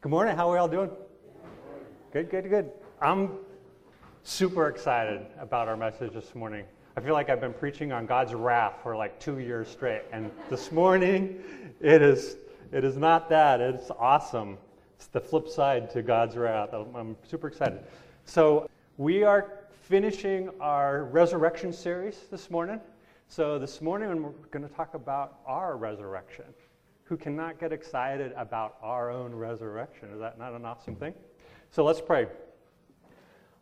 Good morning. How are we all doing? Good, good, good. I'm super excited about our message this morning. I feel like I've been preaching on God's wrath for like two years straight, and this morning it is it is not that. It's awesome. It's the flip side to God's wrath. I'm, I'm super excited. So we are finishing our resurrection series this morning. So this morning we're going to talk about our resurrection who cannot get excited about our own resurrection. Is that not an awesome thing? So let's pray.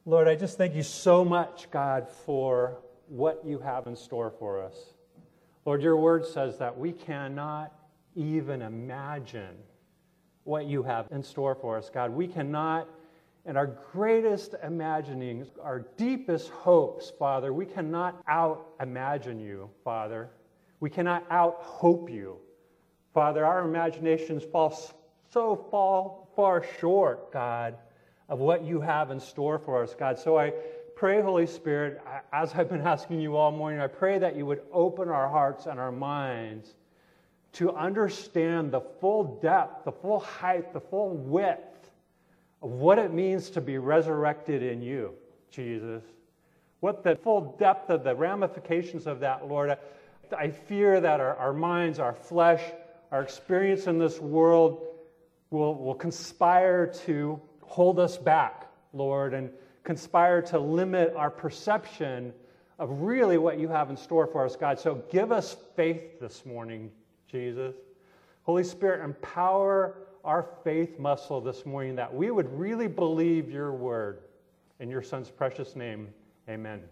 Lord, I just thank you so much, God, for what you have in store for us. Lord, your word says that we cannot even imagine what you have in store for us, God. We cannot, in our greatest imaginings, our deepest hopes, Father, we cannot out imagine you, Father. We cannot out hope you. Father, our imaginations fall so fall far short, God, of what you have in store for us, God. So I pray, Holy Spirit, as I've been asking you all morning, I pray that you would open our hearts and our minds to understand the full depth, the full height, the full width of what it means to be resurrected in you, Jesus. What the full depth of the ramifications of that, Lord. I fear that our, our minds, our flesh, our experience in this world will, will conspire to hold us back, Lord, and conspire to limit our perception of really what you have in store for us, God. So give us faith this morning, Jesus. Holy Spirit, empower our faith muscle this morning that we would really believe your word. In your son's precious name, amen.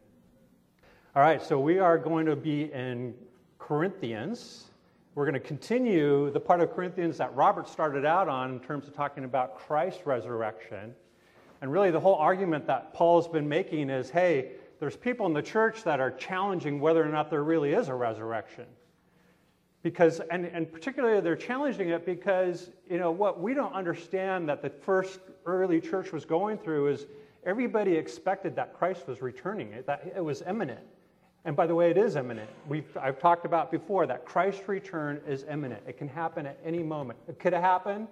All right, so we are going to be in Corinthians. We're going to continue the part of Corinthians that Robert started out on in terms of talking about Christ's resurrection. And really, the whole argument that Paul's been making is hey, there's people in the church that are challenging whether or not there really is a resurrection. Because, and, and particularly, they're challenging it because, you know, what we don't understand that the first early church was going through is everybody expected that Christ was returning, that it was imminent. And by the way, it is imminent. We've, I've talked about before that Christ's return is imminent. It can happen at any moment. It could have happened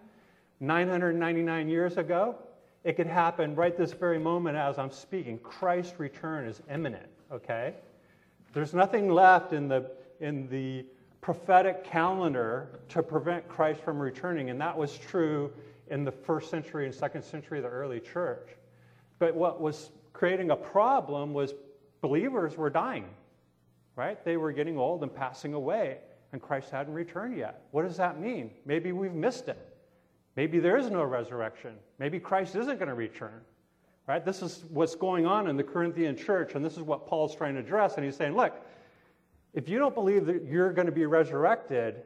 999 years ago. It could happen right this very moment as I'm speaking. Christ's return is imminent, okay? There's nothing left in the, in the prophetic calendar to prevent Christ from returning, and that was true in the first century and second century of the early church. But what was creating a problem was believers were dying right? They were getting old and passing away, and Christ hadn't returned yet. What does that mean? Maybe we've missed it. Maybe there is no resurrection. Maybe Christ isn't going to return. Right? This is what's going on in the Corinthian church, and this is what Paul's trying to address. And he's saying, look, if you don't believe that you're going to be resurrected,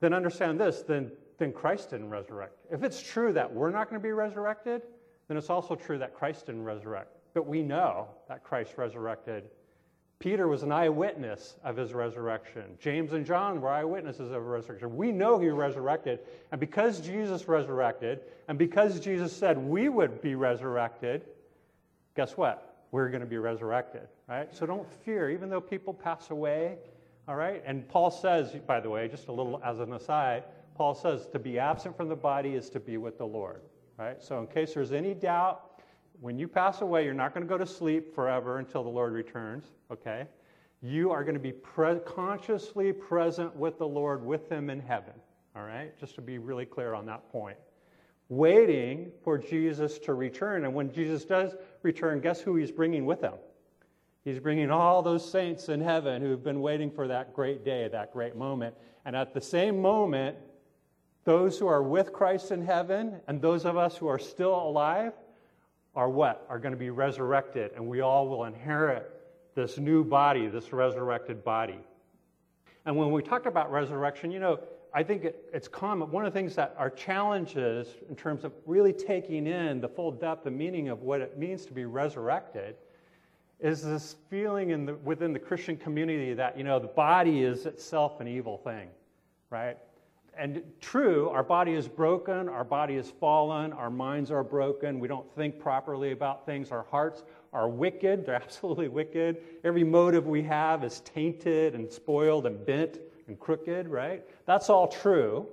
then understand this, then, then Christ didn't resurrect. If it's true that we're not going to be resurrected, then it's also true that Christ didn't resurrect. But we know that Christ resurrected Peter was an eyewitness of his resurrection. James and John were eyewitnesses of his resurrection. We know he resurrected. And because Jesus resurrected, and because Jesus said we would be resurrected, guess what? We're going to be resurrected, right? So don't fear, even though people pass away, all right? And Paul says, by the way, just a little as an aside, Paul says to be absent from the body is to be with the Lord, right? So in case there's any doubt, when you pass away, you're not going to go to sleep forever until the Lord returns, okay? You are going to be pre- consciously present with the Lord, with Him in heaven, all right? Just to be really clear on that point. Waiting for Jesus to return. And when Jesus does return, guess who He's bringing with Him? He's bringing all those saints in heaven who have been waiting for that great day, that great moment. And at the same moment, those who are with Christ in heaven and those of us who are still alive are what? Are going to be resurrected, and we all will inherit this new body, this resurrected body. And when we talk about resurrection, you know, I think it, it's common. One of the things that our challenges in terms of really taking in the full depth and meaning of what it means to be resurrected is this feeling in the, within the Christian community that, you know, the body is itself an evil thing, right? And true, our body is broken, our body is fallen, our minds are broken, we don't think properly about things, our hearts are wicked, they're absolutely wicked. Every motive we have is tainted and spoiled and bent and crooked, right? That's all true.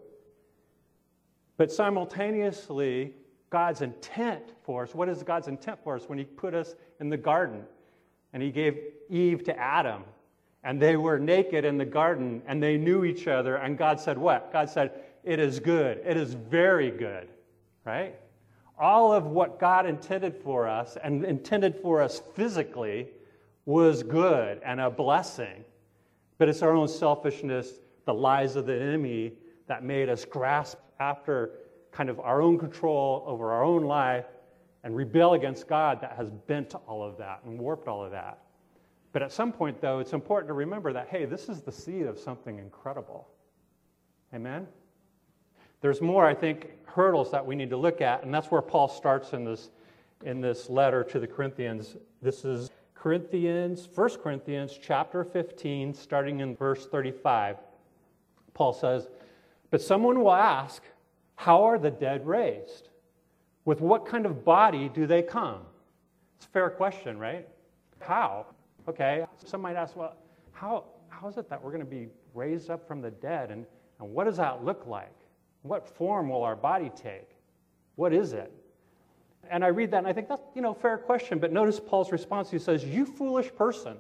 But simultaneously, God's intent for us, what is God's intent for us when He put us in the garden? And He gave Eve to Adam, and they were naked in the garden, and they knew each other, and God said, What? God said, It is good. It is very good, right? All of what God intended for us and intended for us physically was good and a blessing. But it's our own selfishness, the lies of the enemy that made us grasp after kind of our own control over our own life and rebel against God that has bent all of that and warped all of that. But at some point, though, it's important to remember that, hey, this is the seed of something incredible. Amen? There's more, I think, hurdles that we need to look at, and that's where Paul starts in this, in this letter to the Corinthians. This is Corinthians, 1 Corinthians chapter 15, starting in verse 35. Paul says, But someone will ask, how are the dead raised? With what kind of body do they come? It's a fair question, right? How? Okay, some might ask, well, how, how is it that we're going to be raised up from the dead? And, and what does that look like? What form will our body take? What is it? And I read that and I think that's, you know, fair question. But notice Paul's response. He says, You foolish person.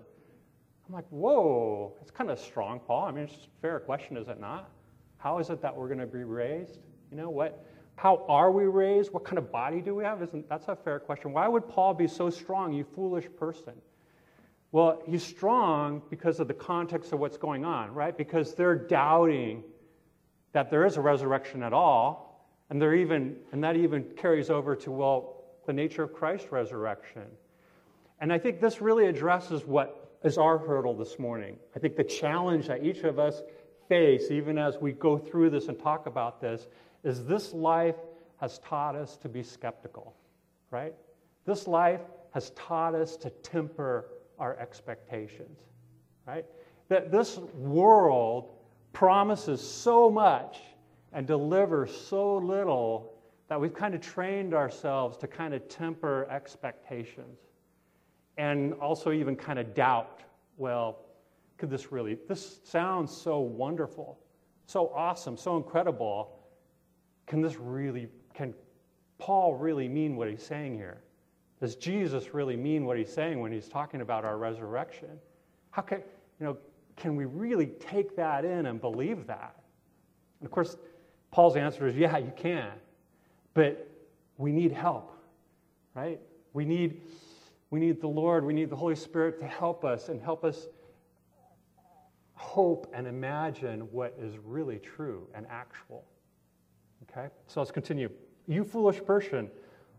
I'm like, whoa, it's kind of strong, Paul. I mean, it's a fair question, is it not? How is it that we're going to be raised? You know what? How are we raised? What kind of body do we have? Isn't that's a fair question? Why would Paul be so strong, you foolish person? Well, he's strong because of the context of what's going on, right? Because they're doubting that there is a resurrection at all, and they're even and that even carries over to well, the nature of Christ's resurrection. And I think this really addresses what is our hurdle this morning. I think the challenge that each of us face, even as we go through this and talk about this, is this life has taught us to be skeptical, right? This life has taught us to temper our expectations, right? That this world promises so much and delivers so little that we've kind of trained ourselves to kind of temper expectations and also even kind of doubt well, could this really, this sounds so wonderful, so awesome, so incredible can this really, can Paul really mean what he's saying here? Does Jesus really mean what he's saying when he's talking about our resurrection? How can, you know, can we really take that in and believe that? And of course, Paul's answer is, yeah, you can. But we need help, right? We need, we need the Lord, we need the Holy Spirit to help us and help us hope and imagine what is really true and actual. Okay? So let's continue. You foolish person,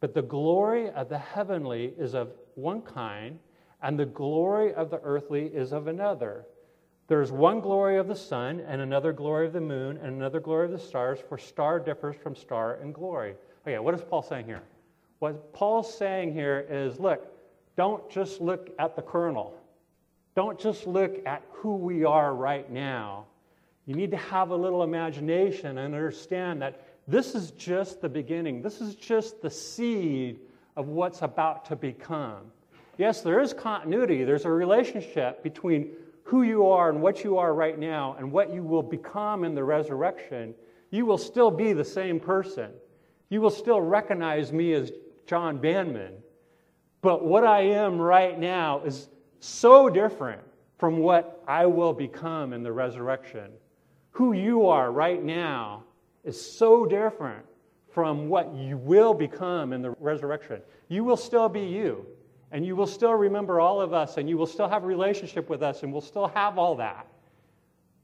but the glory of the heavenly is of one kind, and the glory of the earthly is of another. There is one glory of the sun, and another glory of the moon, and another glory of the stars, for star differs from star in glory. Okay, what is Paul saying here? What Paul's saying here is look, don't just look at the kernel. Don't just look at who we are right now. You need to have a little imagination and understand that this is just the beginning. This is just the seed of what's about to become. Yes, there is continuity, there's a relationship between who you are and what you are right now and what you will become in the resurrection. You will still be the same person. You will still recognize me as John Banman. But what I am right now is so different from what I will become in the resurrection. Who you are right now is so different from what you will become in the resurrection. You will still be you, and you will still remember all of us, and you will still have a relationship with us, and we'll still have all that.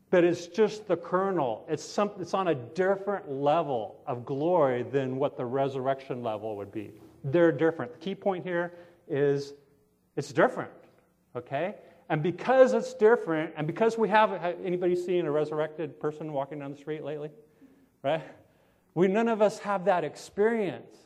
But it's just the kernel. It's, some, it's on a different level of glory than what the resurrection level would be. They're different. The key point here is it's different, okay? And because it's different, and because we have anybody seen a resurrected person walking down the street lately? Right? We none of us have that experience.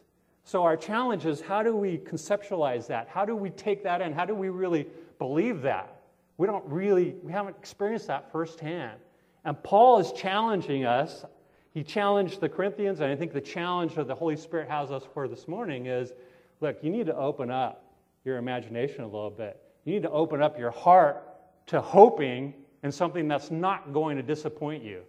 So our challenge is how do we conceptualize that? How do we take that in? How do we really believe that? We don't really, we haven't experienced that firsthand. And Paul is challenging us. He challenged the Corinthians, and I think the challenge that the Holy Spirit has us for this morning is look, you need to open up your imagination a little bit. You need to open up your heart to hoping in something that's not going to disappoint you.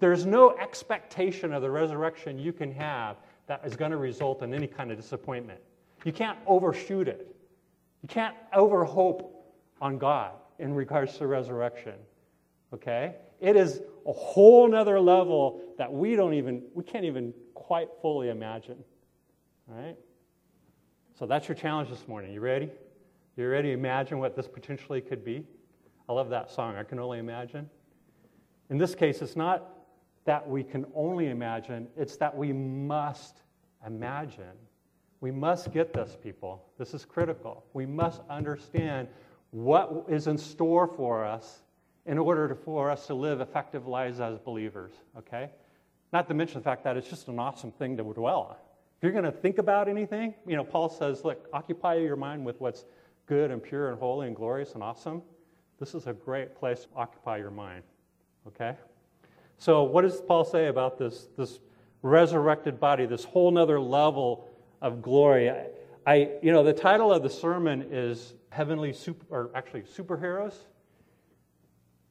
There's no expectation of the resurrection you can have that is going to result in any kind of disappointment. You can't overshoot it. You can't overhope on God in regards to resurrection. Okay? It is a whole nother level that we don't even, we can't even quite fully imagine. All right? So that's your challenge this morning. You ready? You ready to imagine what this potentially could be? I love that song. I can only imagine. In this case, it's not that we can only imagine, it's that we must imagine. We must get this, people. This is critical. We must understand what is in store for us in order to, for us to live effective lives as believers, okay? Not to mention the fact that it's just an awesome thing to dwell on. If you're going to think about anything, you know, Paul says, look, occupy your mind with what's good and pure and holy and glorious and awesome. This is a great place to occupy your mind, okay? So, what does Paul say about this, this resurrected body, this whole nother level of glory? I, I, you know, the title of the sermon is Heavenly Super, or actually Superheroes.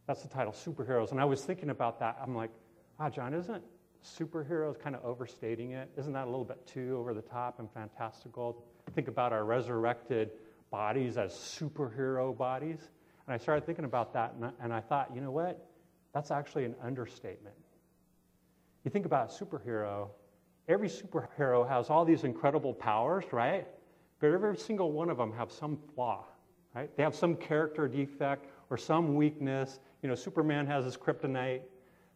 That's the title, Superheroes. And I was thinking about that. I'm like, ah, John, isn't superheroes kind of overstating it? Isn't that a little bit too over the top and fantastical? Think about our resurrected bodies as superhero bodies. And I started thinking about that, and I, and I thought, you know what? That's actually an understatement. You think about a superhero, every superhero has all these incredible powers, right? But every single one of them have some flaw, right? They have some character defect or some weakness. You know, Superman has his kryptonite.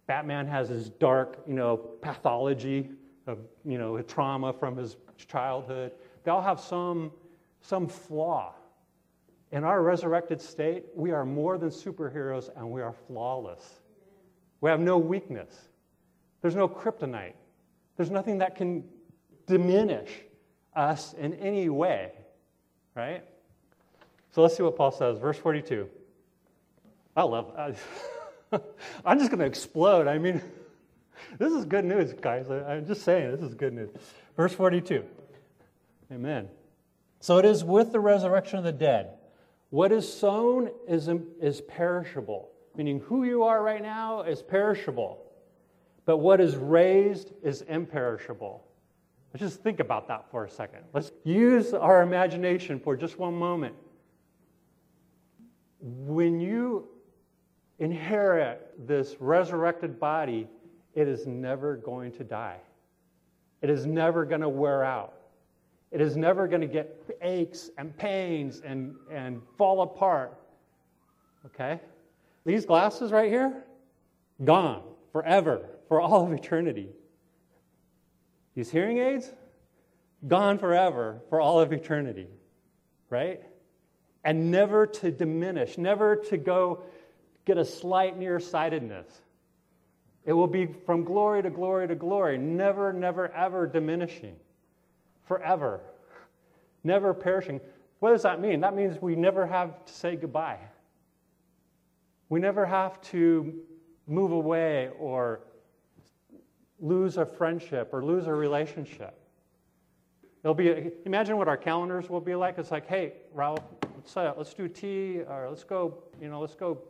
Batman has his dark, you know, pathology of, you know, a trauma from his childhood. They all have some, some flaw. In our resurrected state, we are more than superheroes and we are flawless. We have no weakness. There's no kryptonite. There's nothing that can diminish us in any way, right? So let's see what Paul says. Verse 42. I love it. I'm just going to explode. I mean, this is good news, guys. I'm just saying, this is good news. Verse 42. Amen. So it is with the resurrection of the dead. What is sown is, is perishable meaning who you are right now is perishable, but what is raised is imperishable. Let's just think about that for a second. Let's use our imagination for just one moment. When you inherit this resurrected body, it is never going to die. It is never going to wear out. It is never going to get aches and pains and, and fall apart. Okay? These glasses right here, gone forever, for all of eternity. These hearing aids, gone forever, for all of eternity, right? And never to diminish, never to go get a slight nearsightedness. It will be from glory to glory to glory, never, never, ever diminishing, forever, never perishing. What does that mean? That means we never have to say goodbye. We never have to move away or lose a friendship or lose a relationship. It'll be imagine what our calendars will be like. It's like, hey, Ralph, let's uh, let's do tea or let's go, you know, let's go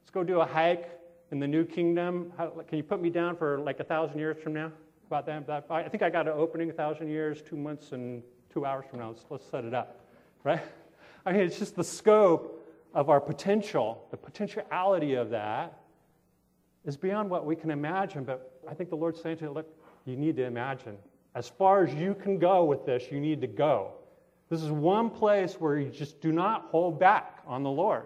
let's go do a hike in the New Kingdom. How, can you put me down for like a thousand years from now? About that, I think I got an opening a thousand years, two months and two hours from now. Let's, let's set it up, right? I mean, it's just the scope of our potential, the potentiality of that, is beyond what we can imagine. But I think the Lord's saying to you, look, you need to imagine. As far as you can go with this, you need to go. This is one place where you just do not hold back on the Lord.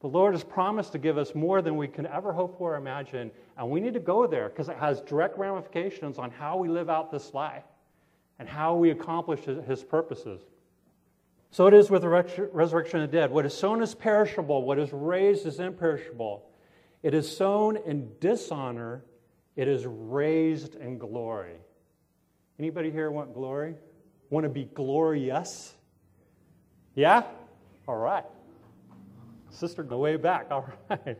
The Lord has promised to give us more than we can ever hope for or imagine, and we need to go there because it has direct ramifications on how we live out this life and how we accomplish His purposes. So it is with the resurrection of the dead. What is sown is perishable, what is raised is imperishable. It is sown in dishonor, It is raised in glory. Anybody here want glory? Want to be glorious? Yeah? All right. Sister, go way back. All right.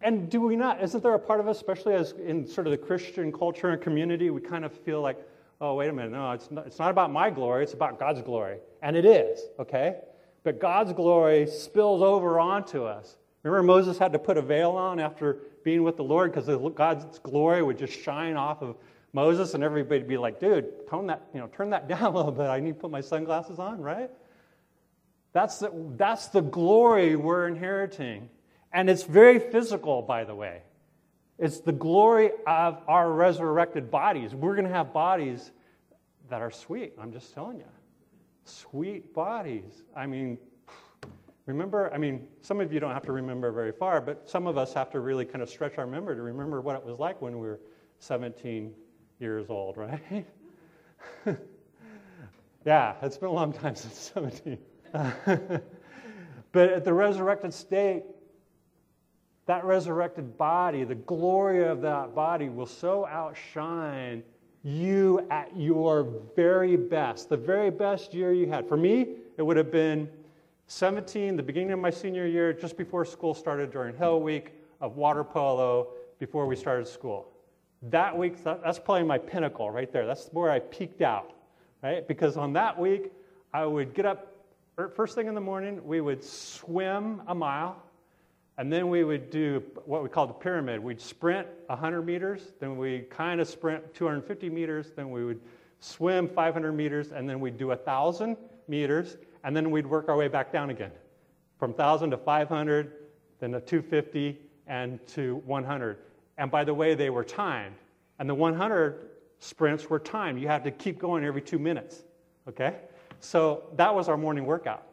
And do we not? Isn't there a part of us, especially as in sort of the Christian culture and community, we kind of feel like, oh, wait a minute, no, it's not, it's not about my glory, it's about God's glory. And it is, okay? But God's glory spills over onto us. Remember, Moses had to put a veil on after being with the Lord because God's glory would just shine off of Moses, and everybody would be like, dude, tone that, you know, turn that down a little bit. I need to put my sunglasses on, right? That's the, that's the glory we're inheriting. And it's very physical, by the way. It's the glory of our resurrected bodies. We're going to have bodies that are sweet. I'm just telling you. Sweet bodies. I mean, remember, I mean, some of you don't have to remember very far, but some of us have to really kind of stretch our memory to remember what it was like when we were 17 years old, right? yeah, it's been a long time since 17. but at the resurrected state, that resurrected body, the glory of that body will so outshine you at your very best, the very best year you had. For me, it would have been 17, the beginning of my senior year, just before school started during Hell Week of water polo, before we started school. That week, that's probably my pinnacle right there. That's where I peaked out, right? Because on that week, I would get up Er, first thing in the morning, we would swim a mile, and then we would do what we call the pyramid. We'd sprint 100 meters, then we kind of sprint 250 meters, then we would swim 500 meters, and then we'd do 1,000 meters, and then we'd work our way back down again from 1,000 to 500, then to 250, and to 100. And by the way, they were timed. And the 100 sprints were timed. You had to keep going every two minutes, okay? So that was our morning workout.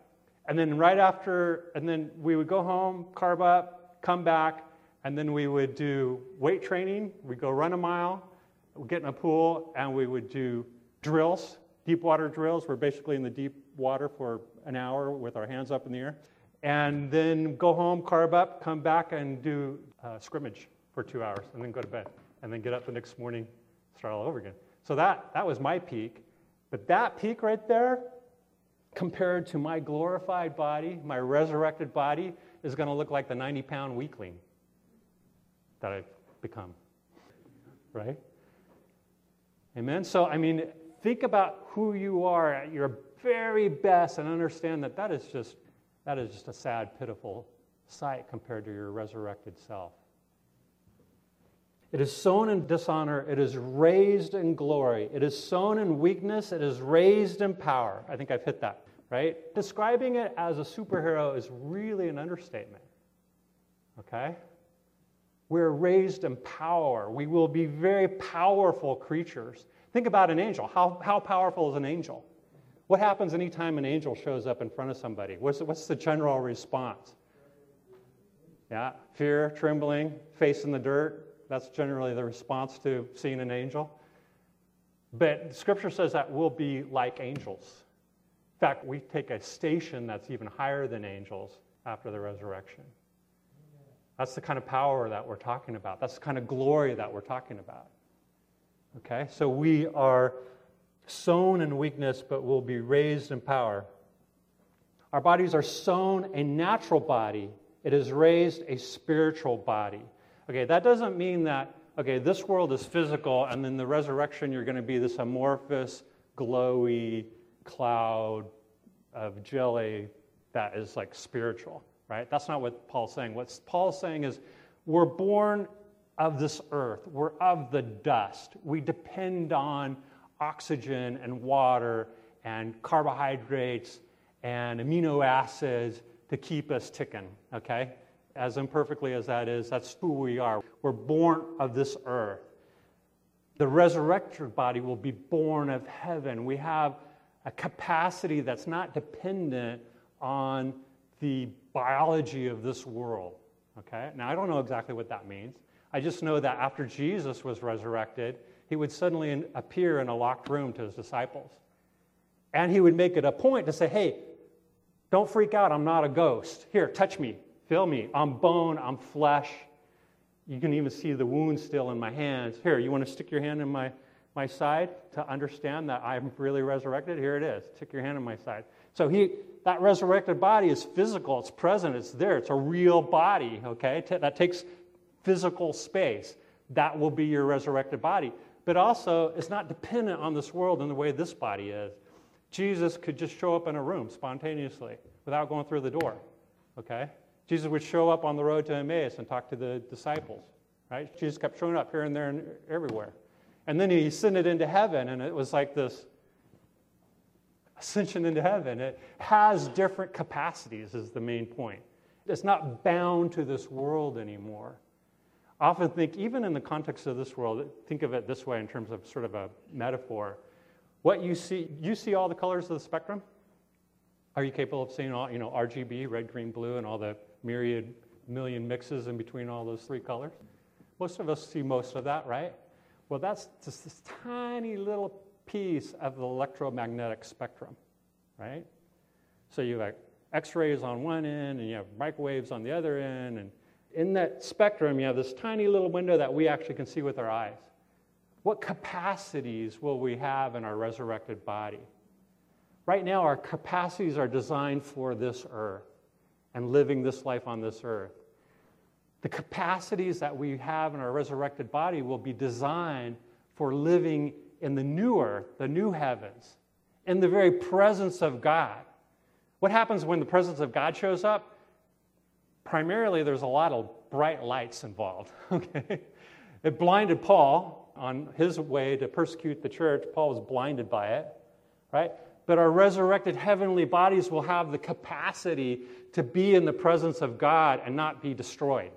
And then right after, and then we would go home, carb up, come back, and then we would do weight training. We'd go run a mile, we'd get in a pool, and we would do drills, deep water drills. We're basically in the deep water for an hour with our hands up in the air. And then go home, carb up, come back, and do uh, scrimmage for two hours, and then go to bed. And then get up the next morning, start all over again. So that, that was my peak. But that peak right there, compared to my glorified body, my resurrected body, is going to look like the 90 pound weakling that I've become. Right? Amen? So, I mean, think about who you are at your very best and understand that that is just, that is just a sad, pitiful sight compared to your resurrected self. It is sown in dishonor, it is raised in glory. It is sown in weakness, it is raised in power. I think I've hit that, right? Describing it as a superhero is really an understatement. Okay? We're raised in power. We will be very powerful creatures. Think about an angel. How, how powerful is an angel? What happens anytime an angel shows up in front of somebody? What's, what's the general response? Yeah, fear, trembling, face in the dirt, that's generally the response to seeing an angel. But Scripture says that we'll be like angels. In fact, we take a station that's even higher than angels after the resurrection. That's the kind of power that we're talking about. That's the kind of glory that we're talking about. Okay? So we are sown in weakness, but will be raised in power. Our bodies are sown a natural body, it is raised a spiritual body. Okay, that doesn't mean that, okay, this world is physical, and then the resurrection, you're going to be this amorphous, glowy cloud of jelly that is like spiritual, right? That's not what Paul's saying. What Paul's saying is we're born of this earth, we're of the dust. We depend on oxygen and water and carbohydrates and amino acids to keep us ticking, okay? As imperfectly as that is, that's who we are. We're born of this earth. The resurrected body will be born of heaven. We have a capacity that's not dependent on the biology of this world. Okay? Now, I don't know exactly what that means. I just know that after Jesus was resurrected, he would suddenly appear in a locked room to his disciples. And he would make it a point to say, hey, don't freak out, I'm not a ghost. Here, touch me, Feel me. I'm bone, I'm flesh. You can even see the wound still in my hands. Here, you want to stick your hand in my, my side to understand that I'm really resurrected? Here it is. Stick your hand in my side. So he, that resurrected body is physical, it's present, it's there, it's a real body, okay? That takes physical space. That will be your resurrected body. But also, it's not dependent on this world in the way this body is. Jesus could just show up in a room spontaneously without going through the door, okay? Jesus would show up on the road to Emmaus and talk to the disciples, right? Jesus kept showing up here and there and everywhere. And then he ascended into heaven, and it was like this ascension into heaven. It has different capacities, is the main point. It's not bound to this world anymore. I often think, even in the context of this world, think of it this way in terms of sort of a metaphor. What you see, you see all the colors of the spectrum? Are you capable of seeing all, you know, RGB, red, green, blue, and all the myriad million mixes in between all those three colors? Most of us see most of that, right? Well, that's just this tiny little piece of the electromagnetic spectrum, right? So you have X rays on one end and you have microwaves on the other end. And in that spectrum, you have this tiny little window that we actually can see with our eyes. What capacities will we have in our resurrected body? Right now, our capacities are designed for this earth and living this life on this earth. The capacities that we have in our resurrected body will be designed for living in the new earth, the new heavens, in the very presence of God. What happens when the presence of God shows up? Primarily, there's a lot of bright lights involved. Okay? It blinded Paul on his way to persecute the church. Paul was blinded by it, right? But our resurrected heavenly bodies will have the capacity to be in the presence of God and not be destroyed,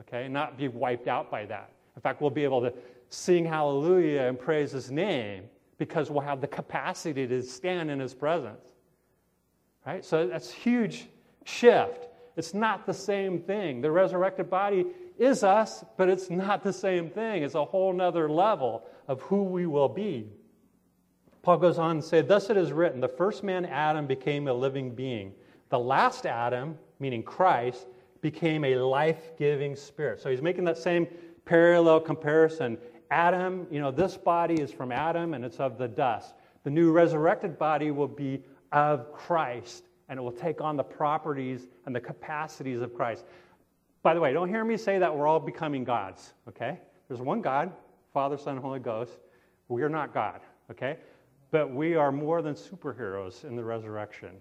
okay? Not be wiped out by that. In fact, we'll be able to sing hallelujah and praise his name because we'll have the capacity to stand in his presence. Right? So that's huge shift. It's not the same thing. The resurrected body is us, but it's not the same thing. It's a whole nother level of who we will be. Paul goes on and say, Thus it is written, the first man, Adam, became a living being. The last Adam, meaning Christ, became a life giving spirit. So he's making that same parallel comparison. Adam, you know, this body is from Adam and it's of the dust. The new resurrected body will be of Christ and it will take on the properties and the capacities of Christ. By the way, don't hear me say that we're all becoming gods, okay? There's one God, Father, Son, and Holy Ghost. We are not God, okay? But we are more than superheroes in the resurrection.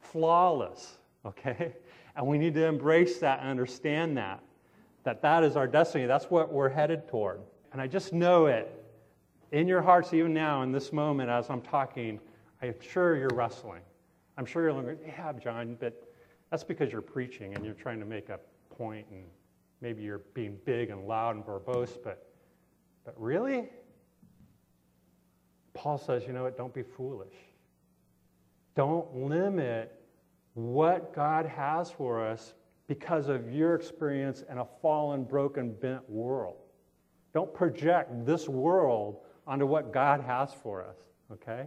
Flawless, okay? And we need to embrace that and understand that that that is our destiny. That's what we're headed toward. And I just know it in your hearts, even now, in this moment, as I'm talking. I'm sure you're wrestling. I'm sure you're like, yeah, John, but that's because you're preaching and you're trying to make a point and maybe you're being big and loud and verbose, but, but really? Paul says, you know what? Don't be foolish. Don't limit what God has for us because of your experience in a fallen, broken, bent world. Don't project this world onto what God has for us, okay?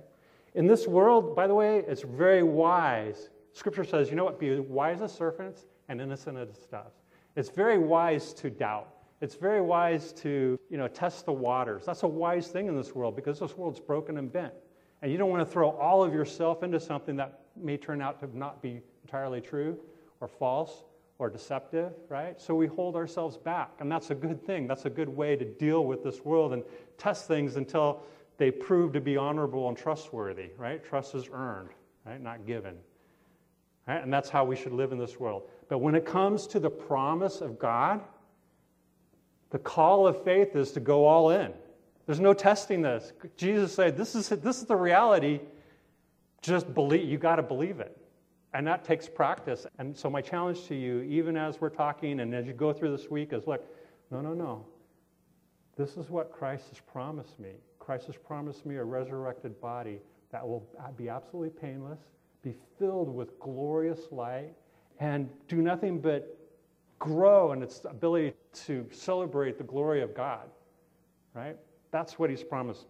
In this world, by the way, it's very wise. Scripture says, you know what? Be wise as serpents and innocent as doves. It's very wise to doubt. It's very wise to, you know, test the waters. That's a wise thing in this world because this world's broken and bent. And you don't want to throw all of yourself into something that may turn out to not be entirely true or false or deceptive, right? So we hold ourselves back. And that's a good thing. That's a good way to deal with this world and test things until they prove to be honorable and trustworthy, right? Trust is earned, right? Not given. Right? And that's how we should live in this world. But when it comes to the promise of God, the call of faith is to go all in. There's no testing this. Jesus said, This is, this is the reality. Just believe, you got to believe it. And that takes practice. And so, my challenge to you, even as we're talking and as you go through this week, is look, no, no, no. This is what Christ has promised me. Christ has promised me a resurrected body that will be absolutely painless, be filled with glorious light, and do nothing but grow in its ability to celebrate the glory of God. Right? That's what he's promised.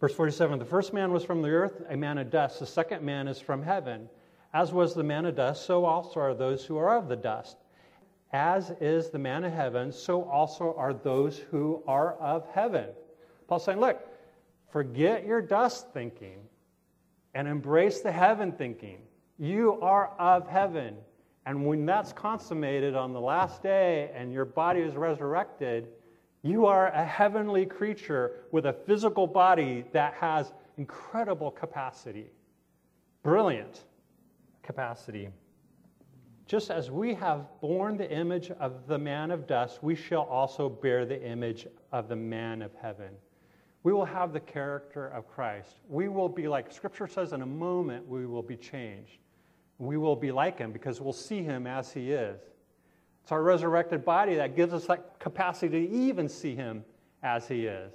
Verse 47 The first man was from the earth, a man of dust. The second man is from heaven. As was the man of dust, so also are those who are of the dust. as is the man of heaven, so also are those who are of heaven. Paul's saying, look, forget your dust thinking and embrace the heaven thinking. You are of heaven. And when that's consummated on the last day and your body is resurrected, you are a heavenly creature with a physical body that has incredible capacity. Brilliant capacity. Just as we have borne the image of the man of dust, we shall also bear the image of the man of heaven. We will have the character of Christ. We will be like, Scripture says, in a moment we will be changed. We will be like him because we'll see him as he is. It's our resurrected body that gives us that capacity to even see him as he is.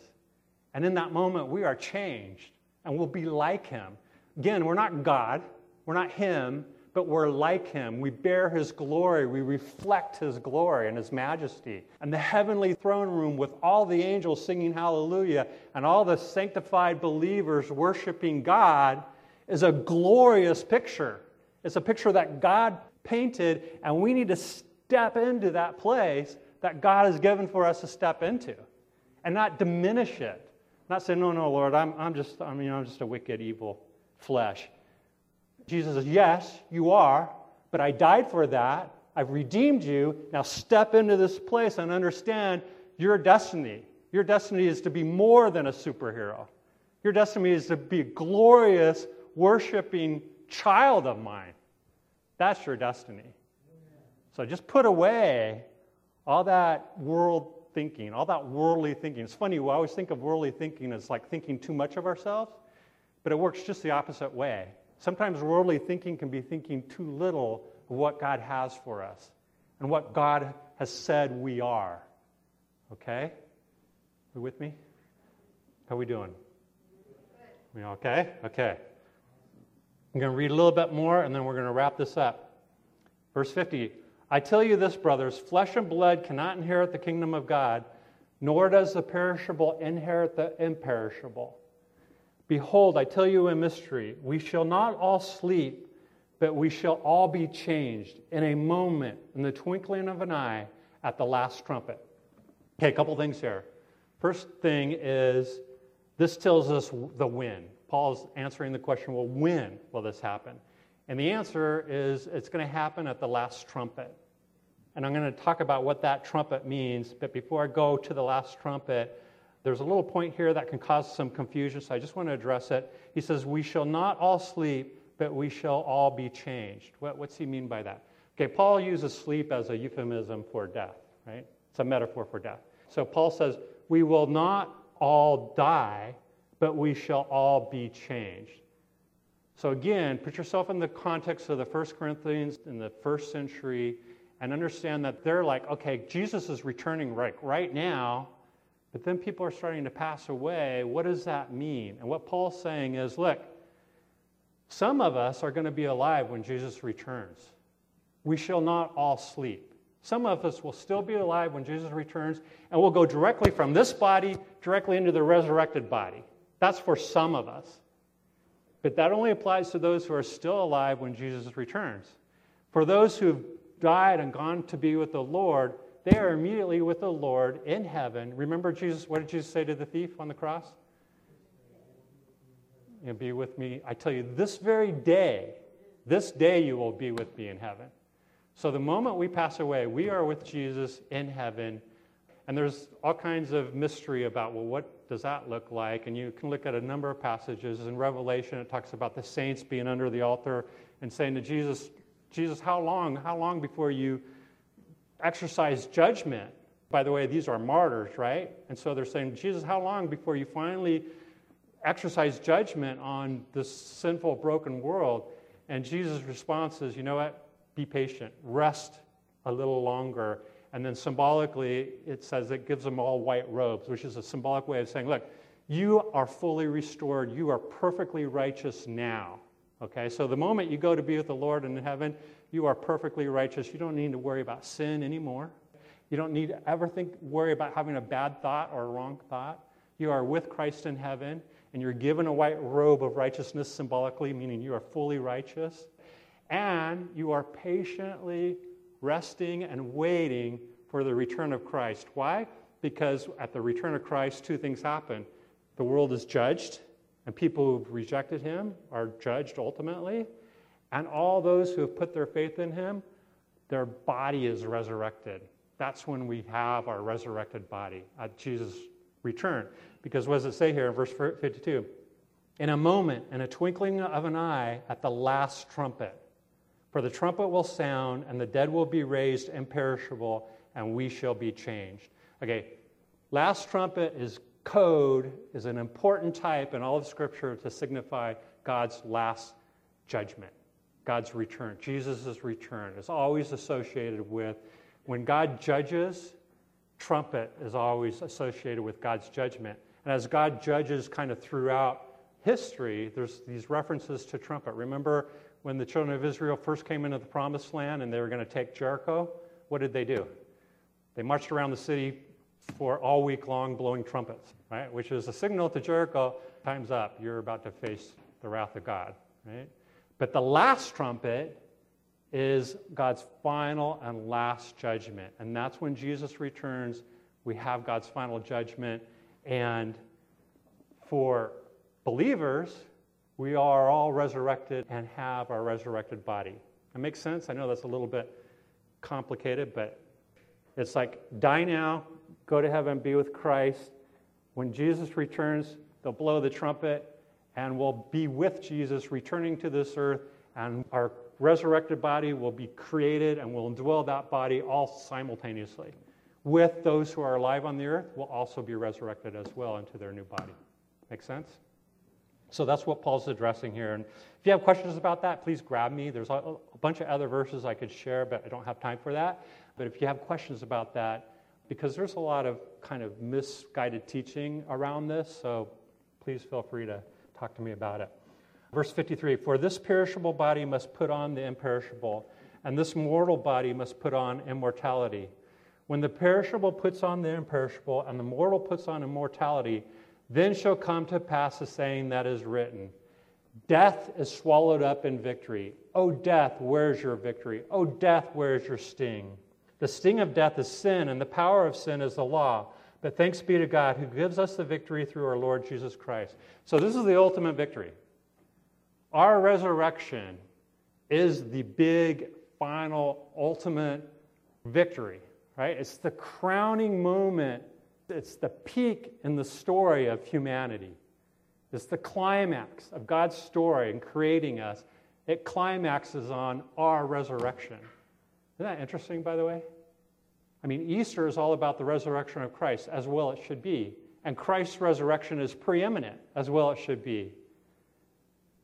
And in that moment, we are changed and we'll be like him. Again, we're not God, we're not him, but we're like him. We bear his glory. We reflect his glory and his majesty. And the heavenly throne room with all the angels singing hallelujah and all the sanctified believers worshiping God is a glorious picture. It's a picture that God painted, and we need to step into that place that God has given for us to step into and not diminish it. Not say, no, no, Lord, I'm, I'm just, I mean, I'm just a wicked, evil flesh. Jesus says, Yes, you are, but I died for that. I've redeemed you. Now step into this place and understand your destiny. Your destiny is to be more than a superhero. Your destiny is to be a glorious, worshiping child of mine. That's your destiny. So just put away all that world thinking, all that worldly thinking. It's funny, we always think of worldly thinking as like thinking too much of ourselves, but it works just the opposite way. Sometimes worldly thinking can be thinking too little of what God has for us and what God has said we are. Okay? You with me? How are we doing? We okay? Okay. I'm going to read a little bit more and then we're going to wrap this up. Verse 50 I tell you this, brothers flesh and blood cannot inherit the kingdom of God, nor does the perishable inherit the imperishable. Behold, I tell you a mystery. We shall not all sleep, but we shall all be changed in a moment, in the twinkling of an eye, at the last trumpet. Okay, a couple things here. First thing is this tells us the when. Paul's answering the question well, when will this happen? And the answer is it's going to happen at the last trumpet. And I'm going to talk about what that trumpet means. But before I go to the last trumpet, there's a little point here that can cause some confusion, so I just want to address it. He says, We shall not all sleep, but we shall all be changed. What, what's he mean by that? Okay, Paul uses sleep as a euphemism for death, right? It's a metaphor for death. So Paul says, We will not all die, but we shall all be changed. So again, put yourself in the context of the first Corinthians in the first century and understand that they're like, okay, Jesus is returning right, right now, but then people are starting to pass away. What does that mean? And what Paul's saying is look, some of us are going to be alive when Jesus returns. We shall not all sleep. Some of us will still be alive when Jesus returns, and we'll go directly from this body directly into the resurrected body. That's for some of us. But that only applies to those who are still alive when Jesus returns. For those who've died and gone to be with the Lord, they are immediately with the Lord in heaven. Remember Jesus, what did Jesus say to the thief on the cross? You'll be with me. I tell you, this very day, this day you will be with me in heaven. So the moment we pass away, we are with Jesus in heaven. And there's all kinds of mystery about, well, what does that look like? And you can look at a number of passages. In Revelation, it talks about the saints being under the altar and saying to Jesus, Jesus, how long? How long before you exercise judgment. By the way, these are martyrs, right? And so they're saying, Jesus, how long before you finally exercise judgment on this sinful, broken world? And Jesus' response is, you know what? Be patient, rest a little longer. And then symbolically, it says it gives them all white robes, which is a symbolic way of saying, look, you are fully restored. You are perfectly righteous now. Okay, so the moment you go to be with the Lord in heaven, you are perfectly righteous. You don't need to worry about sin anymore. You don't need to ever think, worry about having a bad thought or a wrong thought. You are with Christ in heaven, and you're given a white robe of righteousness symbolically, meaning you are fully righteous. And you are patiently resting and waiting for the return of Christ. Why? Because at the return of Christ, two things happen. The world is judged, and people who've rejected him are judged ultimately. And all those who have put their faith in him, their body is resurrected. That's when we have our resurrected body at Jesus' return. Because what does it say here in verse 52? In a moment, in a twinkling of an eye, at the last trumpet. For the trumpet will sound, and the dead will be raised imperishable, and we shall be changed. Okay, last trumpet is code, is an important type in all of Scripture to signify God's last judgment, God's return. Jesus' return is always associated with when God judges, trumpet is always associated with God's judgment. And as God judges kind of throughout history, there's these references to trumpet. Remember when the children of Israel first came into the promised land and they were going to take Jericho, what did they do? They marched around the city for all week long blowing trumpets, right? Which is a signal to Jericho, time's up. You're about to face the wrath of God, right? But the last trumpet is God's final and last judgment. And that's when Jesus returns. We have God's final judgment. And for believers, we are all resurrected and have our resurrected body. That makes sense? I know that's a little bit complicated, but it's like die now, go to heaven, be with Christ. When Jesus returns, they'll blow the trumpet, and we'll be with Jesus returning to this earth, and our resurrected body will be created, and we'll indwell that body all simultaneously. With those who are alive on the earth, will also be resurrected as well into their new body. Make sense? So that's what Paul's addressing here. And if you have questions about that, please grab me. There's a, a bunch of other verses I could share, but I don't have time for that. But if you have questions about that, because there's a lot of kind of misguided teaching around this, so please feel free to talk to me about it. Verse 53 For this perishable body must put on the imperishable, and this mortal body must put on immortality. When the perishable puts on the imperishable, and the mortal puts on immortality, then shall come to pass the saying that is written Death is swallowed up in victory. O death, where's your victory? O death, where's your sting? The sting of death is sin, and the power of sin is the law. But thanks be to God who gives us the victory through our Lord Jesus Christ. So, this is the ultimate victory. Our resurrection is the big, final, ultimate victory, right? It's the crowning moment it's the peak in the story of humanity. It's the climax of God's story in creating us. It climaxes on our resurrection. Isn't that interesting, by the way? I mean, Easter is all about the resurrection of Christ, as well it should be. And Christ's resurrection is preeminent, as well it should be.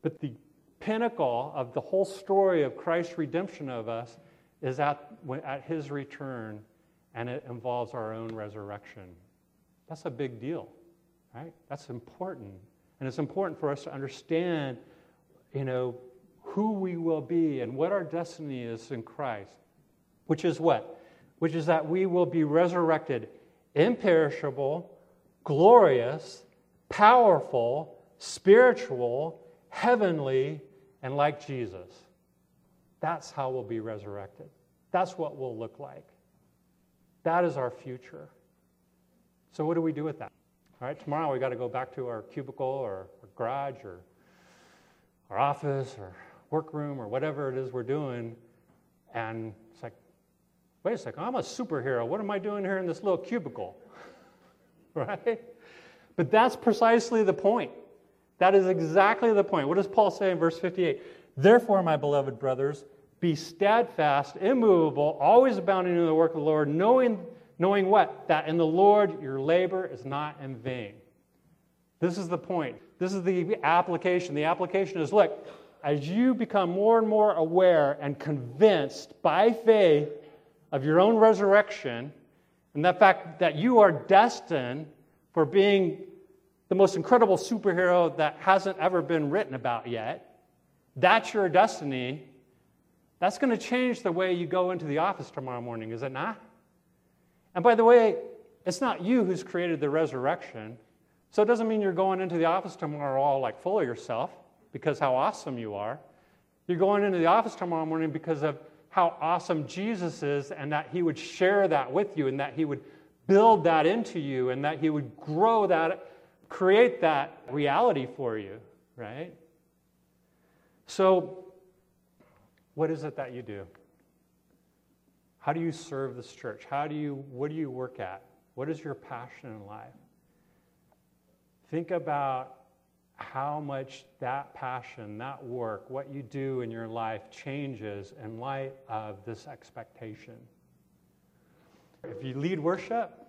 But the pinnacle of the whole story of Christ's redemption of us is at, at his return, and it involves our own resurrection. That's a big deal, right? That's important. And it's important for us to understand, you know, who we will be and what our destiny is in Christ. Which is what? Which is that we will be resurrected imperishable, glorious, powerful, spiritual, heavenly, and like Jesus. That's how we'll be resurrected. That's what we'll look like. That is our future. So, what do we do with that? All right, tomorrow we got to go back to our cubicle or our garage or our office or workroom or whatever it is we're doing. And it's like, wait a second, I'm a superhero. What am I doing here in this little cubicle? right? But that's precisely the point. That is exactly the point. What does Paul say in verse 58? Therefore, my beloved brothers, be steadfast, immovable, always abounding in the work of the Lord, knowing Knowing what? That in the Lord your labor is not in vain. This is the point. This is the application. The application is look, as you become more and more aware and convinced by faith of your own resurrection and the fact that you are destined for being the most incredible superhero that hasn't ever been written about yet, that's your destiny. That's going to change the way you go into the office tomorrow morning, is it not? And by the way, it's not you who's created the resurrection. So it doesn't mean you're going into the office tomorrow all like full of yourself because how awesome you are. You're going into the office tomorrow morning because of how awesome Jesus is and that He would share that with you and that He would build that into you and that He would grow that, create that reality for you, right? So, what is it that you do? How do you serve this church? How do you, what do you work at? What is your passion in life? Think about how much that passion, that work, what you do in your life changes in light of this expectation. If you lead worship,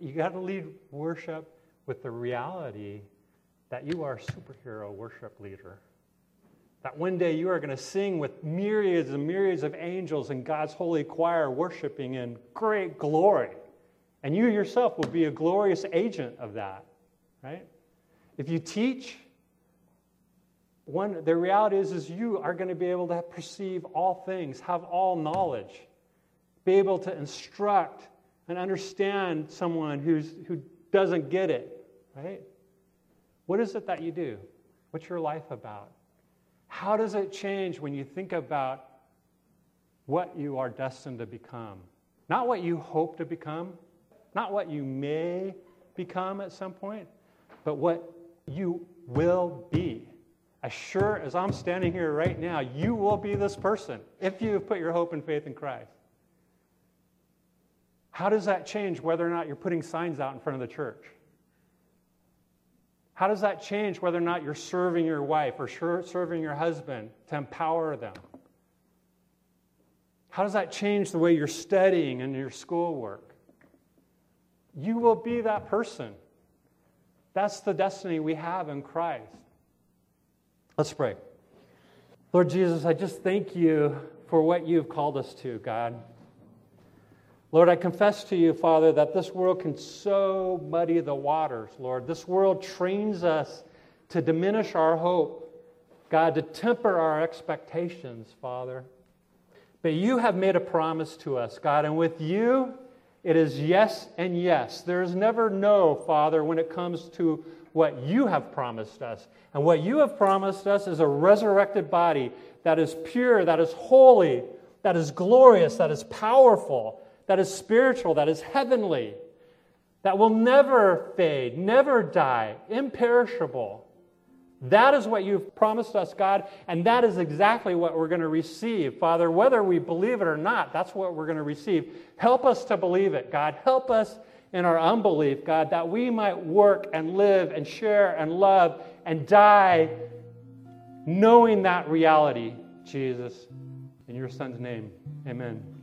you got to lead worship with the reality that you are a superhero worship leader. That one day you are going to sing with myriads and myriads of angels in God's holy choir worshiping in great glory. And you yourself will be a glorious agent of that, right? If you teach, one, the reality is, is you are going to be able to perceive all things, have all knowledge, be able to instruct and understand someone who's, who doesn't get it, right? What is it that you do? What's your life about? How does it change when you think about what you are destined to become? Not what you hope to become, not what you may become at some point, but what you will be. As sure as I'm standing here right now, you will be this person if you have put your hope and faith in Christ. How does that change whether or not you're putting signs out in front of the church? How does that change whether or not you're serving your wife or serving your husband to empower them? How does that change the way you're studying and your schoolwork? You will be that person. That's the destiny we have in Christ. Let's pray. Lord Jesus, I just thank you for what you've called us to, God. Lord, I confess to you, Father, that this world can so muddy the waters, Lord. This world trains us to diminish our hope, God, to temper our expectations, Father. But you have made a promise to us, God, and with you, it is yes and yes. There is never no, Father, when it comes to what you have promised us. And what you have promised us is a resurrected body that is pure, that is holy, that is glorious, that is powerful that is spiritual, that is heavenly, that will never fade, never die, imperishable. That is what you've promised us, God, and that is exactly what we're going to receive. Father, whether we believe it or not, that's what we're going to receive. Help us to believe it, God. Help us in our unbelief, God, that we might work and live and share and love and die knowing that reality, Jesus. In your Son's name, amen.